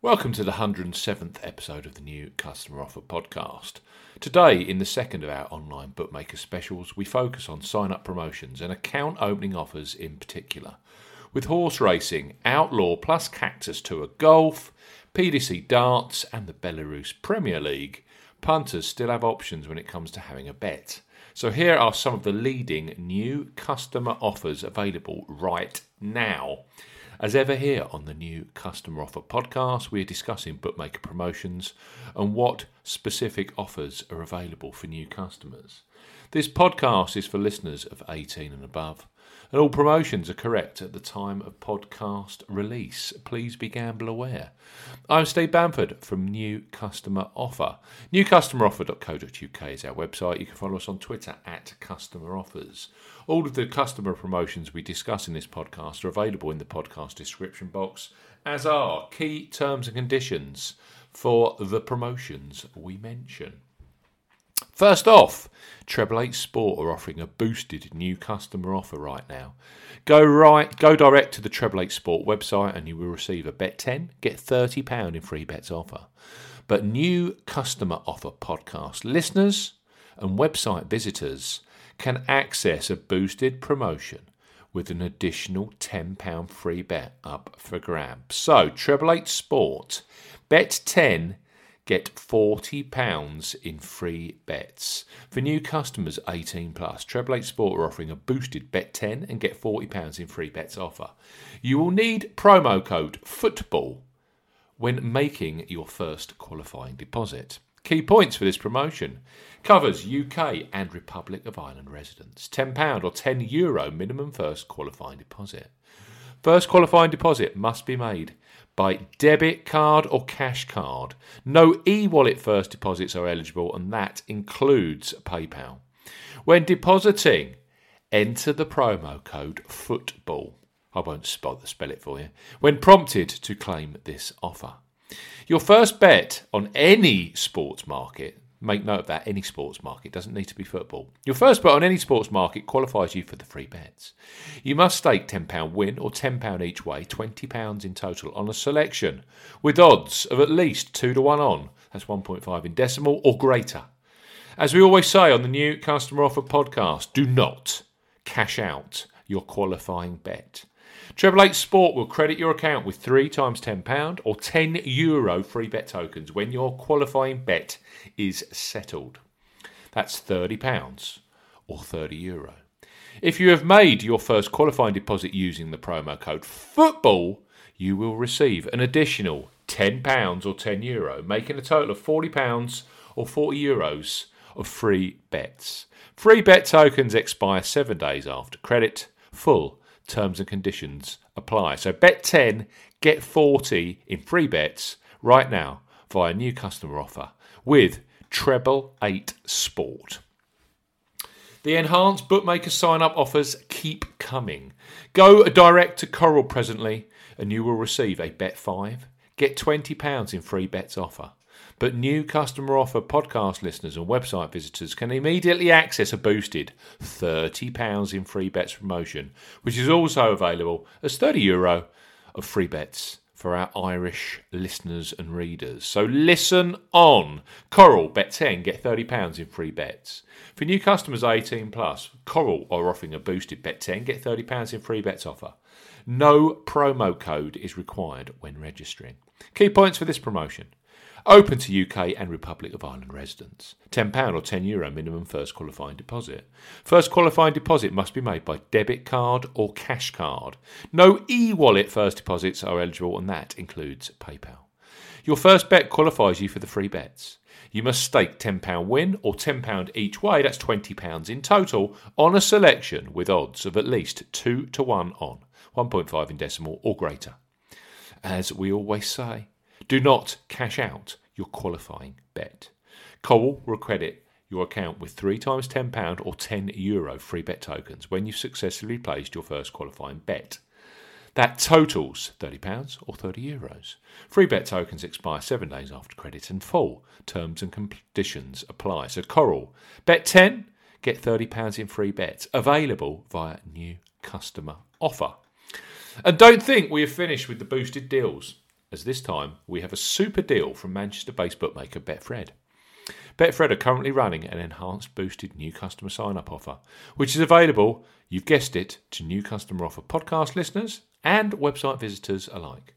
Welcome to the 107th episode of the new Customer Offer podcast. Today, in the second of our online bookmaker specials, we focus on sign up promotions and account opening offers in particular. With horse racing, Outlaw plus Cactus Tour Golf, PDC Darts, and the Belarus Premier League, punters still have options when it comes to having a bet. So, here are some of the leading new customer offers available right now. As ever, here on the new Customer Offer podcast, we are discussing bookmaker promotions and what specific offers are available for new customers. This podcast is for listeners of 18 and above, and all promotions are correct at the time of podcast release. Please be gamble aware. I'm Steve Bamford from New Customer Offer. NewCustomeroffer.co.uk is our website. You can follow us on Twitter at Customer Offers. All of the customer promotions we discuss in this podcast are available in the podcast description box, as are key terms and conditions for the promotions we mention. First off, Treble Eight Sport are offering a boosted new customer offer right now. Go right, go direct to the Treble Eight Sport website, and you will receive a bet ten, get thirty pound in free bets offer. But new customer offer podcast listeners and website visitors can access a boosted promotion with an additional £10 free bet up for grabs. So, Treble Eight Sport, bet 10 get £40 in free bets. For new customers 18 plus, Treble Eight Sport are offering a boosted bet 10 and get £40 in free bets offer. You will need promo code FOOTBALL when making your first qualifying deposit. Key points for this promotion covers UK and Republic of Ireland residents. £10 or €10 Euro minimum first qualifying deposit. First qualifying deposit must be made by debit card or cash card. No e wallet first deposits are eligible, and that includes PayPal. When depositing, enter the promo code FOOTBALL. I won't spell it for you. When prompted to claim this offer. Your first bet on any sports market Make note of that. Any sports market doesn't need to be football. Your first bet on any sports market qualifies you for the free bets. You must stake £10 win or £10 each way, £20 in total on a selection with odds of at least 2 to 1 on. That's 1.5 in decimal or greater. As we always say on the new Customer Offer podcast, do not cash out your qualifying bet. Treble Eight Sport will credit your account with three times £10 or €10 Euro free bet tokens when your qualifying bet is settled. That's £30 or €30 Euro. If you have made your first qualifying deposit using the promo code FOOTBALL, you will receive an additional £10 or €10 Euro, making a total of £40 or 40 Euros of free bets. Free bet tokens expire seven days after credit. Full Terms and conditions apply. So bet 10, get 40 in free bets right now via new customer offer with Treble 8 Sport. The enhanced bookmaker sign up offers keep coming. Go direct to Coral presently and you will receive a bet 5, get £20 in free bets offer. But new customer offer podcast listeners and website visitors can immediately access a boosted £30 in free bets promotion, which is also available as 30 euro of free bets for our Irish listeners and readers. So listen on. Coral, bet 10, get £30 in free bets. For new customers 18 plus, Coral are offering a boosted bet 10, get £30 in free bets offer. No promo code is required when registering. Key points for this promotion. Open to UK and Republic of Ireland residents. £10 or €10 Euro minimum first qualifying deposit. First qualifying deposit must be made by debit card or cash card. No e wallet first deposits are eligible, and that includes PayPal. Your first bet qualifies you for the free bets. You must stake £10 win or £10 each way, that's £20 in total, on a selection with odds of at least 2 to 1 on, 1.5 in decimal or greater. As we always say, do not cash out your qualifying bet. Coral will credit your account with three times £10 or €10 Euro free bet tokens when you've successfully placed your first qualifying bet. That totals £30 or €30 Euros. Free bet tokens expire seven days after credit and full. Terms and conditions apply. So, Coral, bet 10, get £30 in free bets. Available via new customer offer. And don't think we have finished with the boosted deals. As this time we have a super deal from Manchester based bookmaker Betfred. Betfred are currently running an enhanced boosted new customer sign up offer, which is available, you've guessed it, to new customer offer podcast listeners and website visitors alike.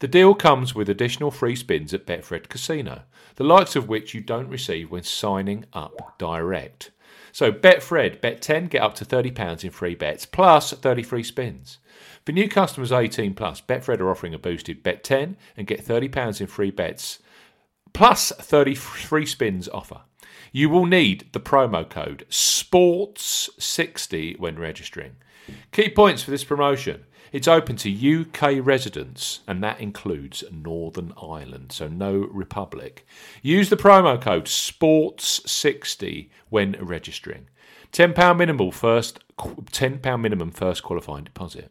The deal comes with additional free spins at Betfred Casino, the likes of which you don't receive when signing up direct. So Betfred, bet 10, get up to £30 in free bets, plus 30 free spins. For new customers 18 plus, Betfred are offering a boosted bet 10 and get £30 in free bets, plus 30 free spins offer. You will need the promo code SPORTS60 when registering. Key points for this promotion. It's open to UK residents, and that includes Northern Ireland, so no Republic. Use the promo code SPORTS60 when registering. £10 minimum first £10 minimum first qualifying deposit.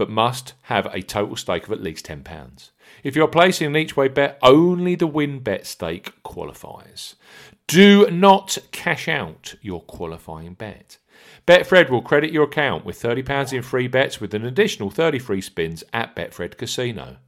but must have a total stake of at least £10. If you're placing an each way bet, only the win bet stake qualifies. Do not cash out your qualifying bet. Betfred will credit your account with £30 in free bets with an additional 30 free spins at Betfred Casino.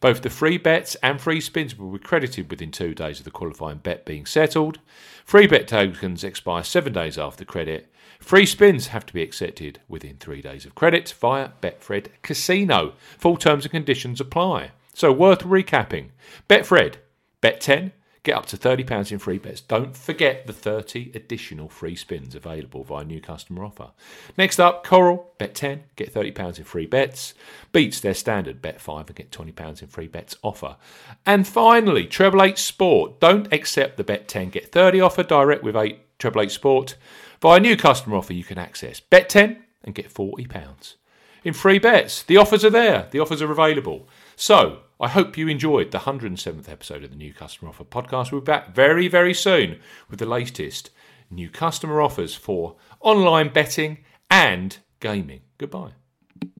Both the free bets and free spins will be credited within two days of the qualifying bet being settled. Free bet tokens expire seven days after credit. Free spins have to be accepted within three days of credit via Betfred Casino. Full terms and conditions apply. So, worth recapping. Betfred, bet 10, Get up to £30 in free bets. Don't forget the 30 additional free spins available via new customer offer. Next up, Coral, bet 10, get £30 in free bets. Beats their standard bet 5 and get £20 in free bets offer. And finally, Treble 8 Sport. Don't accept the bet 10, get 30 offer direct with 8 Treble 8 Sport. Via new customer offer, you can access bet 10 and get £40 in free bets. The offers are there, the offers are available. So, I hope you enjoyed the 107th episode of the New Customer Offer podcast. We'll be back very, very soon with the latest new customer offers for online betting and gaming. Goodbye.